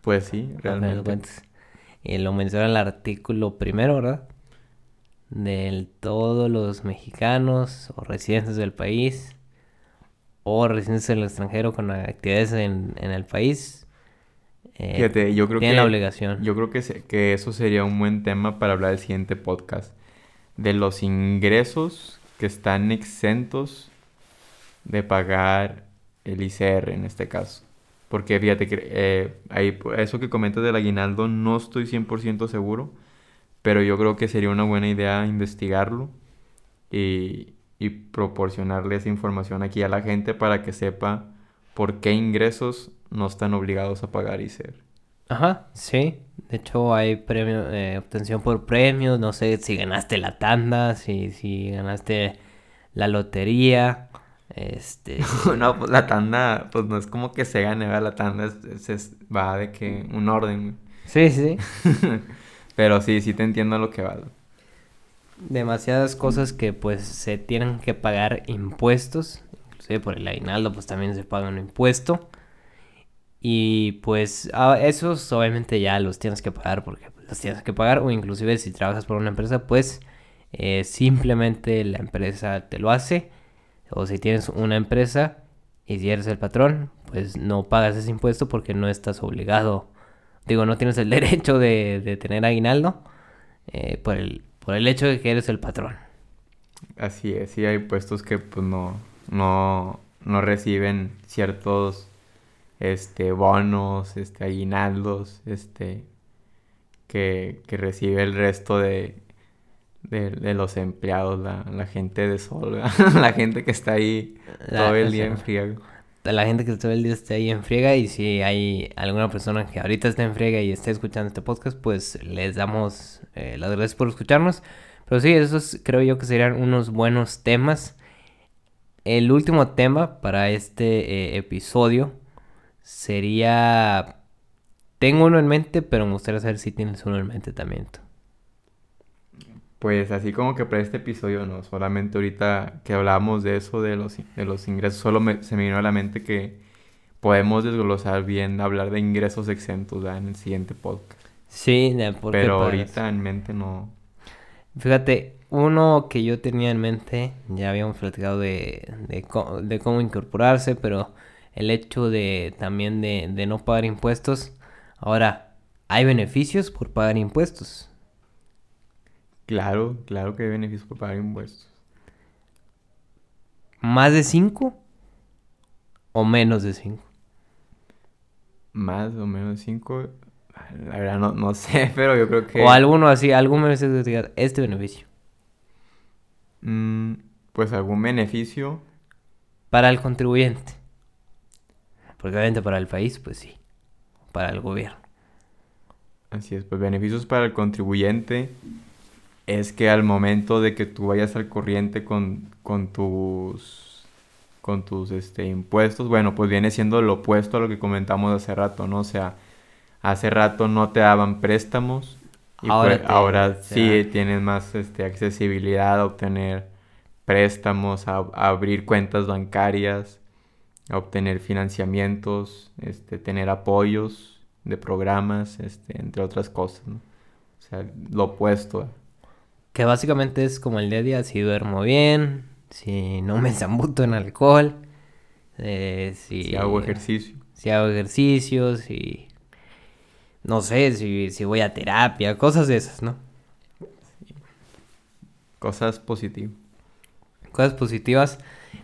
Pues sí, realmente. Y lo menciona el artículo primero, ¿verdad? De todos los mexicanos o residentes del país o residentes del extranjero con actividades en, el país. Eh, Fíjate, yo creo tienen que, la obligación. Yo creo que, que eso sería un buen tema para hablar del siguiente podcast. De los ingresos que están exentos de pagar el ICR en este caso. Porque fíjate que eh, ahí, eso que comentas del aguinaldo no estoy 100% seguro, pero yo creo que sería una buena idea investigarlo y, y proporcionarle esa información aquí a la gente para que sepa por qué ingresos no están obligados a pagar ICER. Ajá, sí. De hecho, hay premio, eh, obtención por premios. No sé si ganaste la tanda, si, si ganaste la lotería. Este. no, pues la tanda, pues no es como que se gane, ¿verdad? La tanda es, va de que un orden. Sí, sí. Pero sí, sí te entiendo lo que va. Demasiadas cosas que pues se tienen que pagar impuestos. Inclusive por el aguinaldo, pues también se paga un impuesto. Y pues esos obviamente ya los tienes que pagar porque pues, los tienes que pagar. O inclusive si trabajas por una empresa, pues eh, simplemente la empresa te lo hace o si tienes una empresa y si eres el patrón, pues no pagas ese impuesto porque no estás obligado. Digo, no tienes el derecho de, tener aguinaldo eh, por, el, por el hecho de que eres el patrón. Así es, sí hay puestos que pues no, no, no reciben ciertos este bonos, este aguinaldos, este que, que recibe el resto de, de, los empleados, la, gente de sol, la gente que está ahí todo el día en friega. La gente que todo el día está ahí en friega y si hay alguna persona que ahorita está en friega y está escuchando este podcast, pues les damos eh, las gracias por escucharnos. Pero sí, esos creo yo que serían unos buenos temas. El último tema para este eh, episodio sería... Tengo uno en mente, pero me gustaría saber si tienes uno en mente también. Pues así como que para este episodio, no, solamente ahorita que hablábamos de eso, de los, de los ingresos, solo se me vino a la mente que podemos desglosar bien, hablar de ingresos exentos en el siguiente podcast. Sí, porque Pero ahorita en mente no. Fíjate, uno que yo tenía en mente, ya habíamos platicado de, de, de cómo incorporarse, pero el hecho de también de, de no pagar impuestos. Ahora, ¿hay beneficios por pagar impuestos? Claro, claro que hay beneficios por pagar impuestos. ¿Más de 5 o menos de 5? Más o menos de 5. La verdad no, sé, pero yo creo que... O alguno así, algún beneficio este beneficio. Mm, pues algún beneficio. Para el contribuyente. Porque obviamente para el país, pues sí. Para el gobierno. Así es, pues beneficios para el contribuyente es que al momento de que tú vayas al corriente con, tus con tus este, impuestos, bueno, pues viene siendo lo opuesto a lo que comentamos hace rato, ¿no? O sea, hace rato no te daban préstamos y ahora, pues, ahora sí tienes más este, accesibilidad a obtener préstamos, a, abrir cuentas bancarias, a obtener financiamientos, este, tener apoyos de programas, este, entre otras cosas, ¿no? O sea, lo opuesto que básicamente es como el día a día, si duermo bien, si no me zambuto en alcohol, eh, si, hago ejercicio. Si hago ejercicio, si... No sé, si, si voy a terapia, cosas de esas, ¿no? Cosas positivas. Cosas positivas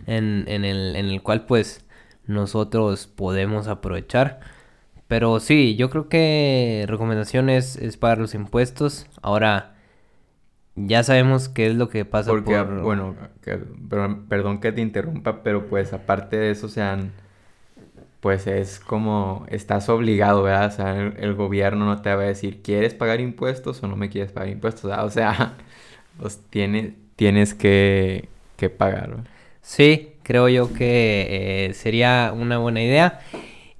en, en, el, en el cual pues nosotros podemos aprovechar. Pero sí, yo creo que recomendaciones es pagar los impuestos. Ahora, ya sabemos qué es lo que pasa Porque, bueno, perdón que te interrumpa, pero pues aparte de eso, sean, pues es como, estás obligado, ¿verdad? O sea, el, gobierno no te va a decir, ¿quieres pagar impuestos o no me quieres pagar impuestos? O sea, pues tiene, tienes que, que pagar. Sí, creo yo que eh, sería una buena idea.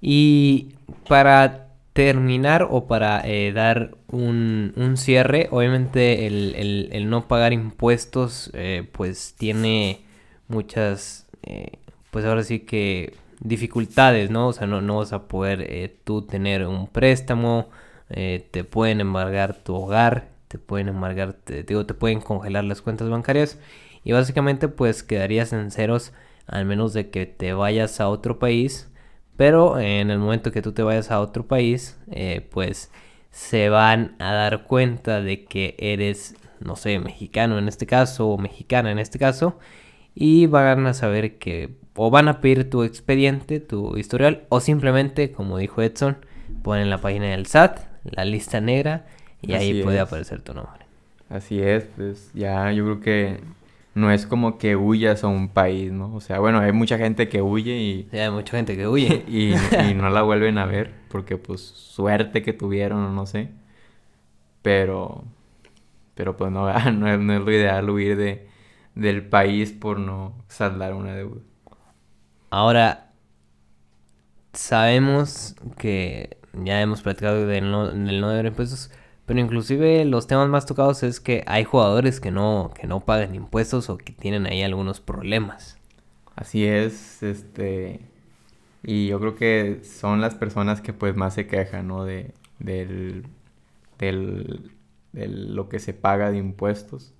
Y para terminar o para eh, dar un, un, cierre, obviamente el, el, no pagar impuestos eh, pues tiene muchas, eh, pues ahora sí que dificultades, ¿no? O sea, no, no vas a poder tú tener un préstamo, te pueden embargar tu hogar, te pueden embargar, te, digo, te pueden congelar las cuentas bancarias. Y básicamente pues quedarías en ceros al menos de que te vayas a otro país. Pero en el momento que tú te vayas a otro país, eh, pues se van a dar cuenta de que eres, no sé, mexicano en este caso o mexicana en este caso. Y van a saber que o van a pedir tu expediente, tu historial, o simplemente, como dijo Edson, ponen la página del SAT, la lista negra, y ahí puede aparecer tu nombre. Así es, pues ya yo creo que no es como que huyas a un país, ¿no? O sea, bueno, hay mucha gente que huye y... Sí, hay mucha gente que huye. y, no la vuelven a ver porque pues suerte que tuvieron o no sé. Pero... Pero pues no, no, es, lo ideal huir de, del país por no saldar una deuda. Ahora, sabemos que ya hemos platicado del no, del no deber impuestos pero inclusive los temas más tocados es que hay jugadores que no, que no pagan impuestos o que tienen ahí algunos problemas. Así es, este... Y yo creo que son las personas que pues más se quejan, ¿no? De, del, del, lo que se paga de impuestos.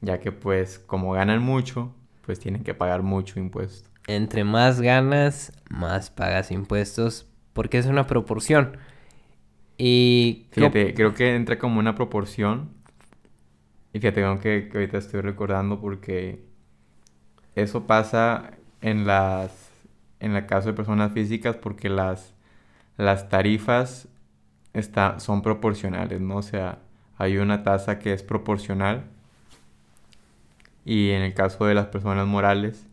Ya que pues como ganan mucho, pues tienen que pagar mucho impuesto. Entre más ganas, más pagas impuestos, porque es una proporción. Y fíjate, creo que entra como una proporción. Y fíjate, que, que ahorita estoy recordando porque eso pasa en las en el caso de personas físicas porque las las tarifas está, son proporcionales, ¿no? O sea, hay una tasa que es proporcional y en el caso de las personas morales,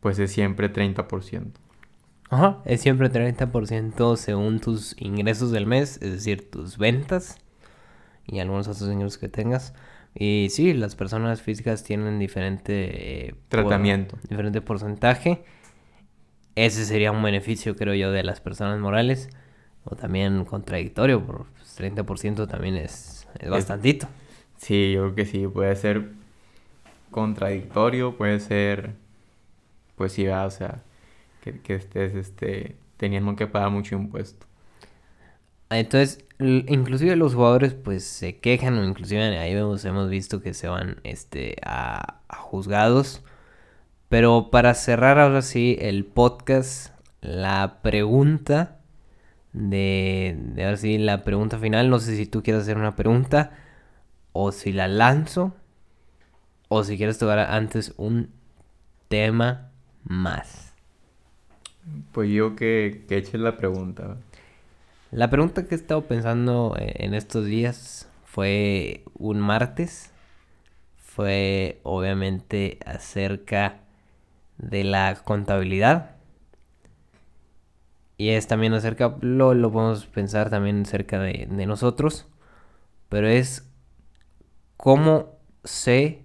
pues es siempre 30%. Ajá, es siempre 30% según tus ingresos del mes, es decir, tus ventas y algunos otros ingresos que tengas. Y sí, las personas físicas tienen diferente eh, tratamiento, diferente porcentaje. Ese sería un beneficio, creo yo, de las personas morales. O también contradictorio, por 30% también es, es bastantito. Sí, yo creo que sí, puede ser contradictorio, puede ser, pues sí, o sea, que, estés este, teniendo que pagar mucho impuesto. Entonces, inclusive los jugadores pues se quejan o inclusive ahí hemos, hemos visto que se van este, a, juzgados. Pero para cerrar ahora sí el podcast, la pregunta de, de ahora sí la pregunta final, no sé si tú quieres hacer una pregunta o si la lanzo o si quieres tocar antes un tema más. Pues yo que, que eches la pregunta. La pregunta que he estado pensando eh, en estos días fue un martes. Fue obviamente acerca de la contabilidad. Y es también acerca, lo, lo podemos pensar también acerca de, de nosotros. Pero es cómo sé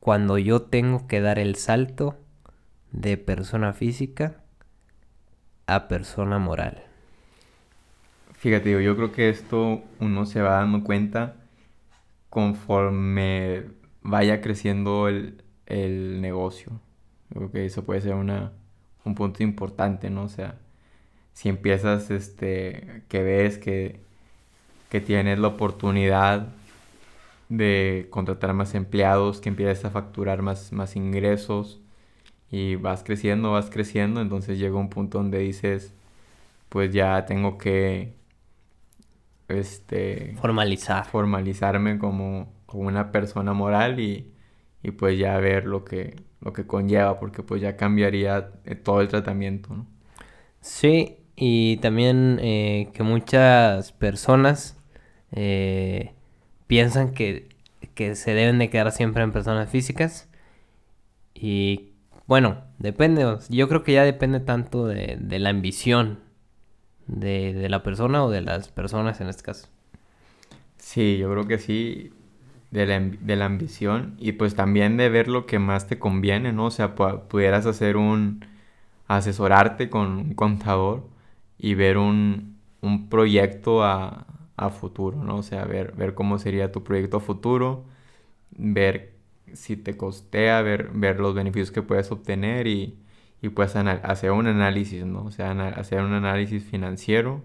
cuando yo tengo que dar el salto de persona física a persona moral. Fíjate, yo creo que esto uno se va dando cuenta conforme vaya creciendo el, negocio. creo que eso puede ser una, un punto importante, ¿no? O sea, si empiezas, este, que ves que, que tienes la oportunidad de contratar más empleados, que empiezas a facturar más, más ingresos y vas creciendo, vas creciendo, entonces llega un punto donde dices, pues ya tengo que este formalizar formalizarme como, una persona moral y, pues ya ver lo que lo que conlleva porque pues ya cambiaría eh, todo el tratamiento ¿no? sí y también eh, que muchas personas eh, piensan que, que se deben de quedar siempre en personas físicas y bueno depende yo creo que ya depende tanto de, la ambición de, la persona o de las personas en este caso. Sí, yo creo que sí, de la, de la, ambición y pues también de ver lo que más te conviene, ¿no? O sea, pudieras hacer un, asesorarte con un contador y ver un, un proyecto a, a, futuro, ¿no? O sea, ver, ver cómo sería tu proyecto a futuro, ver si te costea, ver, ver los beneficios que puedes obtener y, y pues hacer un análisis, ¿no? O sea, hacer un análisis financiero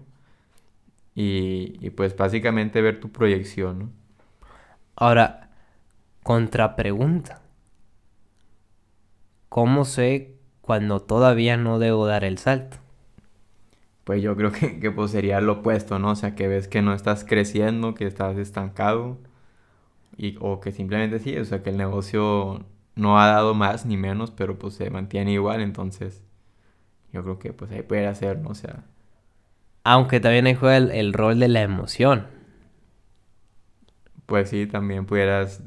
y, y, pues básicamente ver tu proyección, ¿no? Ahora, contrapregunta. ¿Cómo sé cuando todavía no debo dar el salto? Pues yo creo que, que pues sería lo opuesto, ¿no? O sea, que ves que no estás creciendo, que estás estancado y, o que simplemente sí, o sea, que el negocio no ha dado más ni menos, pero pues se mantiene igual, entonces yo creo que pues ahí puede hacer, ¿no? O sea... Aunque también ahí juega el, rol de la emoción. Pues sí, también pudieras...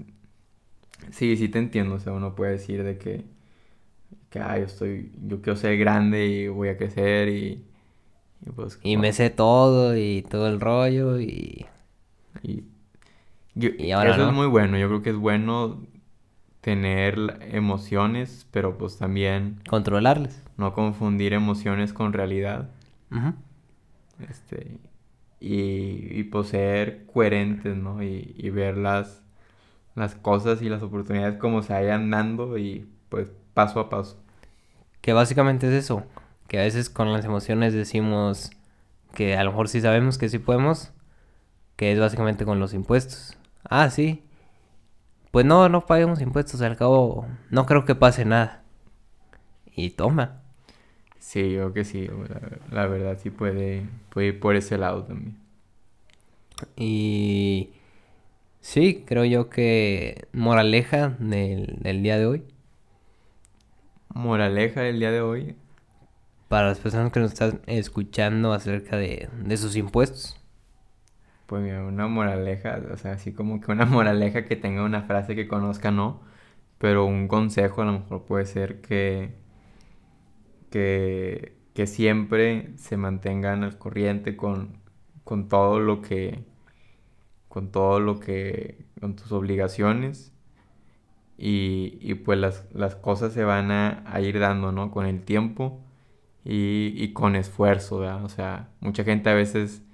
Sí, sí te entiendo, o sea, uno puede decir de que, que ah, yo estoy, yo quiero ser grande y voy a crecer y... Y, pues, y me sé todo y todo el rollo y... Y, ahora eso es muy bueno, yo creo que es bueno tener emociones, pero pues también... Controlarlas. No confundir emociones con realidad. Este... Y, y pues ser coherentes, ¿no? Y, y ver las, las cosas y las oportunidades como se vayan dando y pues paso a paso. Que básicamente es eso. Que a veces con las emociones decimos que a lo mejor sí sabemos que sí podemos. Que es básicamente con los impuestos. Ah, sí, pues no, no paguemos impuestos, al cabo no creo que pase nada. Y toma. Sí, yo que sí, la, verdad sí puede, puede ir por ese lado también. Y sí, creo yo que moraleja del, del día de hoy. Moraleja del día de hoy. Para las personas que nos están escuchando acerca de, de sus impuestos. Pues mira, una moraleja, o sea, así como que una moraleja que tenga una frase que conozca, no. Pero un consejo a lo mejor puede ser que, que, que siempre se mantengan al corriente con, con todo lo que, con todo lo que, con tus obligaciones. Y, y pues las, las, cosas se van a, ir dando, ¿no? Con el tiempo y, y con esfuerzo, ¿verdad? O sea, mucha gente a veces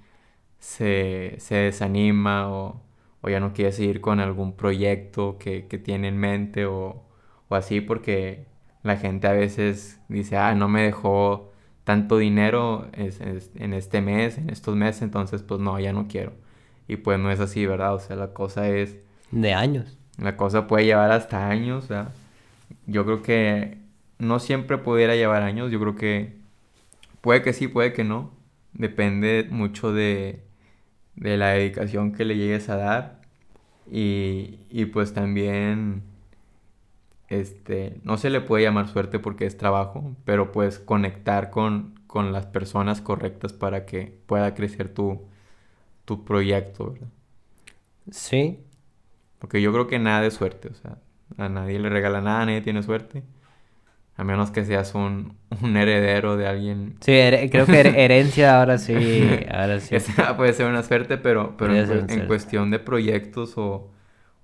se, se desanima o, o ya no quiere seguir con algún proyecto que, tiene en mente o, o así porque la gente a veces dice, ah, no me dejó tanto dinero en este mes, en estos meses, entonces pues no, ya no quiero. Y pues no es así, ¿verdad? O sea, la cosa es... De años. La cosa puede llevar hasta años, ¿verdad? Yo creo que no siempre pudiera llevar años, yo creo que puede que sí, puede que no. Depende mucho de, de la dedicación que le llegues a dar. Y, y pues también este, no se le puede llamar suerte porque es trabajo, pero puedes conectar con, con las personas correctas para que pueda crecer tu, tu proyecto, ¿verdad? Sí. Porque yo creo que nada de suerte, o sea, a nadie le regala nada, nadie tiene suerte. A menos que seas un, un heredero de alguien. Sí, creo que herencia ahora sí. Ahora sí. Esa puede ser una suerte, pero, pero en, cuestión de proyectos o,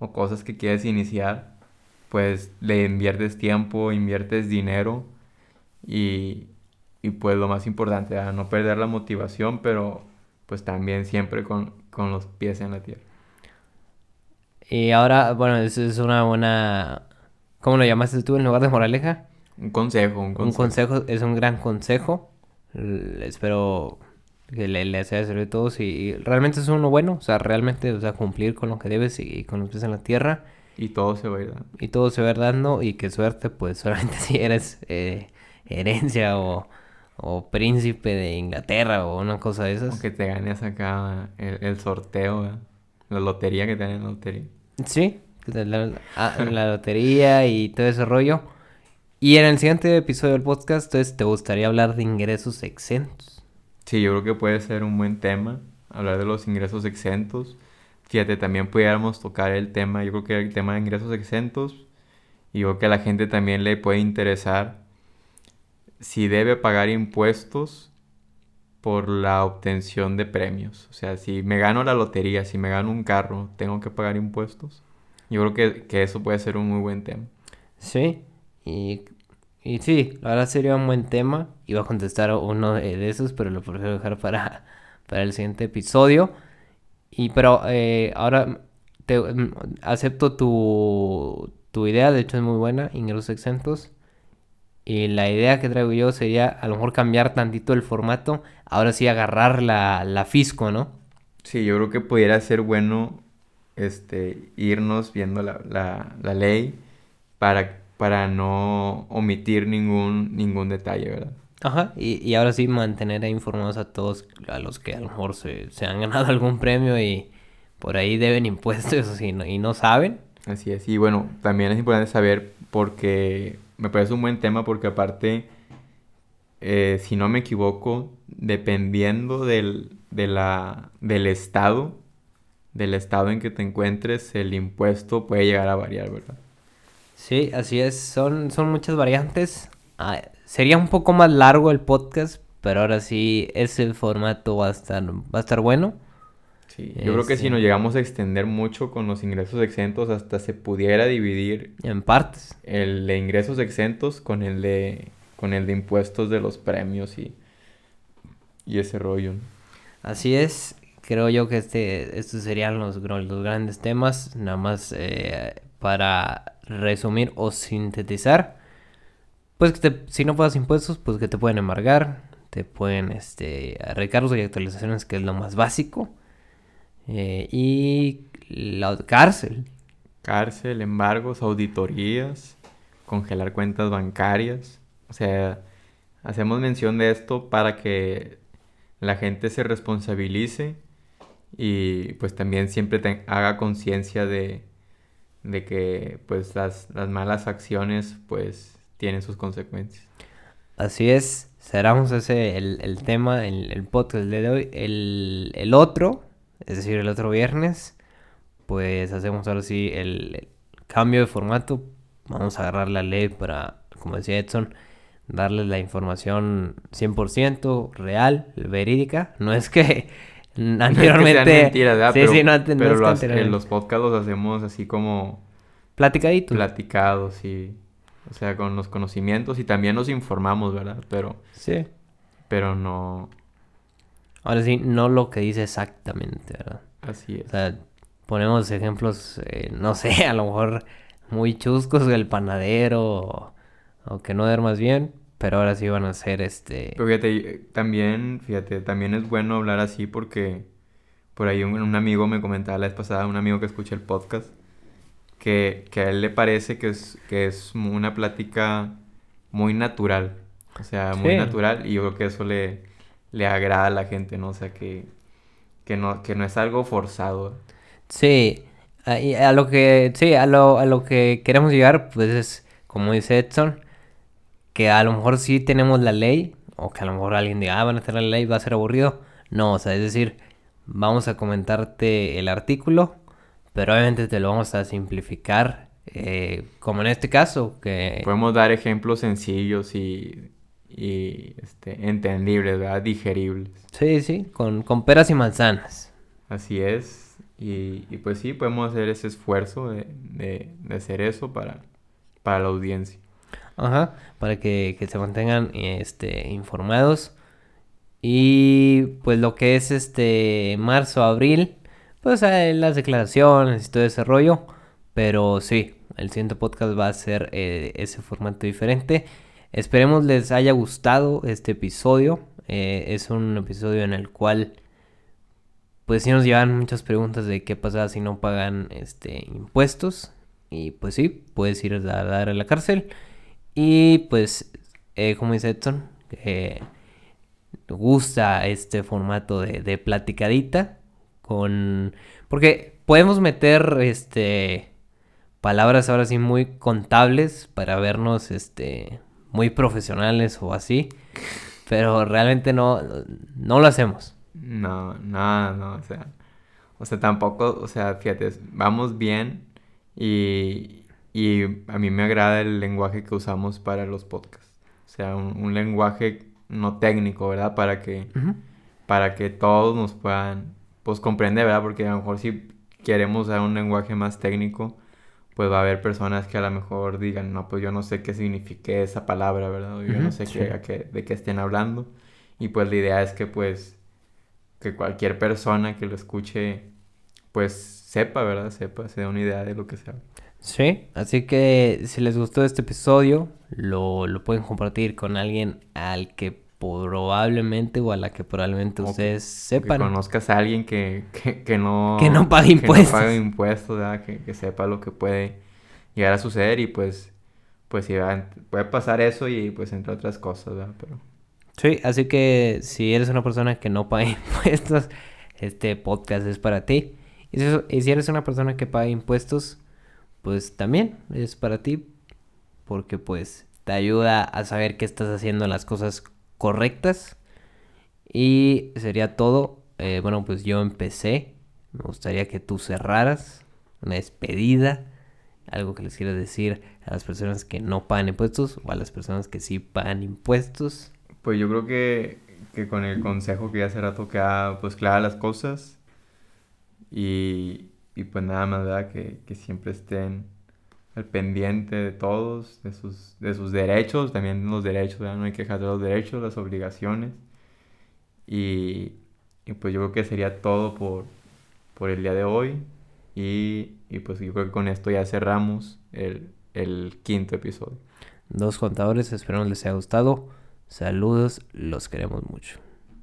o, cosas que quieres iniciar, pues le inviertes tiempo, inviertes dinero y, y pues lo más importante, a no perder la motivación, pero pues también siempre con, con los pies en la tierra. Y ahora, bueno, eso es una buena... ¿Cómo lo llamaste tú en lugar de moraleja? Un consejo, un consejo. Un consejo, es un gran consejo. espero que le, le sea servir a todos y, realmente es uno bueno, o sea, realmente, o sea, cumplir con lo que debes y, con los pies en la tierra. Y todo se va a ir dando. Y todo se va a ir dando y qué suerte, pues solamente si eres eh, herencia o, o, príncipe de Inglaterra o una cosa de esas. O que te ganes acá el, sorteo, la lotería que te dan en la lotería. Sí, la, ah, la lotería y todo ese rollo. Y en el siguiente episodio del podcast, entonces, ¿te gustaría hablar de ingresos exentos? Sí, yo creo que puede ser un buen tema, hablar de los ingresos exentos. Fíjate, también pudiéramos tocar el tema, yo creo que el tema de ingresos exentos, y yo creo que a la gente también le puede interesar si debe pagar impuestos por la obtención de premios. O sea, si me gano la lotería, si me gano un carro, ¿tengo que pagar impuestos? Yo creo que, que eso puede ser un muy buen tema. Sí, y, y sí, la verdad sería un buen tema. Iba a contestar uno de esos, pero lo prefiero dejar para, para el siguiente episodio. Y pero eh, ahora te, mm, acepto tu, tu idea, de hecho es muy buena, ingresos exentos. Y la idea que traigo yo sería a lo mejor cambiar tantito el formato. Ahora sí agarrar la, la fisco, ¿no? Sí, yo creo que pudiera ser bueno este, irnos viendo la, la, la ley para para no omitir ningún, ningún detalle, ¿verdad? Ajá, y, y ahora sí mantener informados a todos, a los que a lo mejor se, se han ganado algún premio y por ahí deben impuestos y no, y no saben. Así es, y bueno, también es importante saber porque me parece un buen tema porque aparte, eh, si no me equivoco, dependiendo del, de la, del estado, del estado en que te encuentres, el impuesto puede llegar a variar, ¿verdad? Sí, así es. Son, son muchas variantes. Ah, sería un poco más largo el podcast, pero ahora sí ese formato va a estar, va a estar bueno. Sí, yo creo que si este nos llegamos a extender mucho con los ingresos exentos, hasta se pudiera dividir en partes. El de ingresos exentos con el de con el de impuestos de los premios y, y ese rollo. Así es. Creo yo que este estos serían los, los grandes temas. Nada más eh, para resumir o sintetizar, pues que si no pagas impuestos, pues que te pueden embargar, te pueden este, recargos y actualizaciones, que es lo más básico, eh, y la cárcel. Cárcel, embargos, auditorías, congelar cuentas bancarias. O sea, hacemos mención de esto para que la gente se responsabilice y pues también siempre haga conciencia de, de que pues las, malas acciones pues tienen sus consecuencias. Así es, cerramos ese el, tema, el, el, podcast de hoy. El, el, otro, es decir, el otro viernes, pues hacemos ahora sí el, cambio de formato. Vamos a agarrar la ley para, como decía Edson, darles la información 100% real, verídica. No es que Anteriormente. Sí, sí, no, pero los, en los podcasts los hacemos así como. Platicaditos. Platicados, sí. O sea, con los conocimientos y también nos informamos, ¿verdad? Pero. Sí. Pero no. Ahora sí, no lo que dice exactamente, ¿verdad? Así es. O sea, ponemos ejemplos, eh, no sé, a lo mejor muy chuscos del panadero o, que no más bien, pero ahora sí van a ser este... Pero fíjate, también, fíjate, también es bueno hablar así porque por ahí un, amigo me comentaba la vez pasada, un amigo que escucha el podcast, que, que a él le parece que es, que es una plática muy natural, o sea, muy natural y yo creo que eso le, le agrada a la gente, ¿no? O sea, que, que, no, que no es algo forzado. Sí, a, lo que, sí, a lo, a lo que queremos llegar, pues es, como dice Edson, que a lo mejor sí tenemos la ley, o que a lo mejor alguien diga, ah, van a tener la ley, va a ser aburrido. No, o sea, es decir, vamos a comentarte el artículo, pero obviamente te lo vamos a simplificar, eh, como en este caso, que... Podemos dar ejemplos sencillos y, y este, entendibles, ¿verdad? Digeribles. Sí, sí, con, con peras y manzanas. Así es. Y, y, pues sí, podemos hacer ese esfuerzo de, de, de, hacer eso para, para la audiencia. Ajá, para que, que, se mantengan este, informados. Y pues lo que es este marzo, abril, pues las declaraciones y todo ese rollo. Pero sí, el siguiente podcast va a ser eh, ese formato diferente. Esperemos les haya gustado este episodio. Eh, es un episodio en el cual pues sí nos llevan muchas preguntas de qué pasa si no pagan este impuestos. Y pues sí, puedes ir a dar a la cárcel. Y pues, eh, como dice Edson, eh, gusta este formato de, platicadita. Con. Porque podemos meter este palabras ahora sí muy contables para vernos este muy profesionales o así. Pero realmente no, no lo hacemos. No, no, no, o sea, o sea, tampoco, o sea, fíjate, vamos bien y, y a mí me agrada el lenguaje que usamos para los podcasts. O sea, un, lenguaje no técnico, ¿verdad? Para que, para que todos nos puedan, pues, comprender, ¿verdad? Porque a lo mejor si queremos usar un lenguaje más técnico, pues va a haber personas que a lo mejor digan, no, pues yo no sé qué signifique esa palabra, ¿verdad? yo no sé qué, de qué estén hablando. Y pues la idea es que, pues, que cualquier persona que lo escuche, pues sepa, ¿verdad? Sepa, se dé una idea de lo que sea. Sí, así que si les gustó este episodio, lo, lo pueden compartir con alguien al que probablemente o a la que probablemente ustedes sepan. Que conozcas a alguien que, que, que no... Que no pague impuestos. Que no pague impuestos, ¿verdad? Que, que, sepa lo que puede llegar a suceder y pues... Pues sí, puede pasar eso y pues entre otras cosas, ¿verdad? Pero... Sí, así que si eres una persona que no paga impuestos, este podcast es para ti. Y si, eres una persona que paga impuestos, pues también es para ti. Porque pues te ayuda a saber que estás haciendo las cosas correctas. Y sería todo. Eh, bueno, pues yo empecé. Me gustaría que tú cerraras una despedida. Algo que les quieras decir a las personas que no pagan impuestos o a las personas que sí pagan impuestos. Pues yo creo que, que con el consejo que hace rato queda pues claras las cosas y, y pues nada más, ¿verdad? Que, que, siempre estén al pendiente de todos, de sus, de sus derechos, también los derechos, ¿verdad? No hay que dejar de los derechos, las obligaciones y, y, pues yo creo que sería todo por, por el día de hoy y, y pues yo creo que con esto ya cerramos el, el quinto episodio. Dos contadores, esperamos les haya gustado. Saludos, los queremos mucho.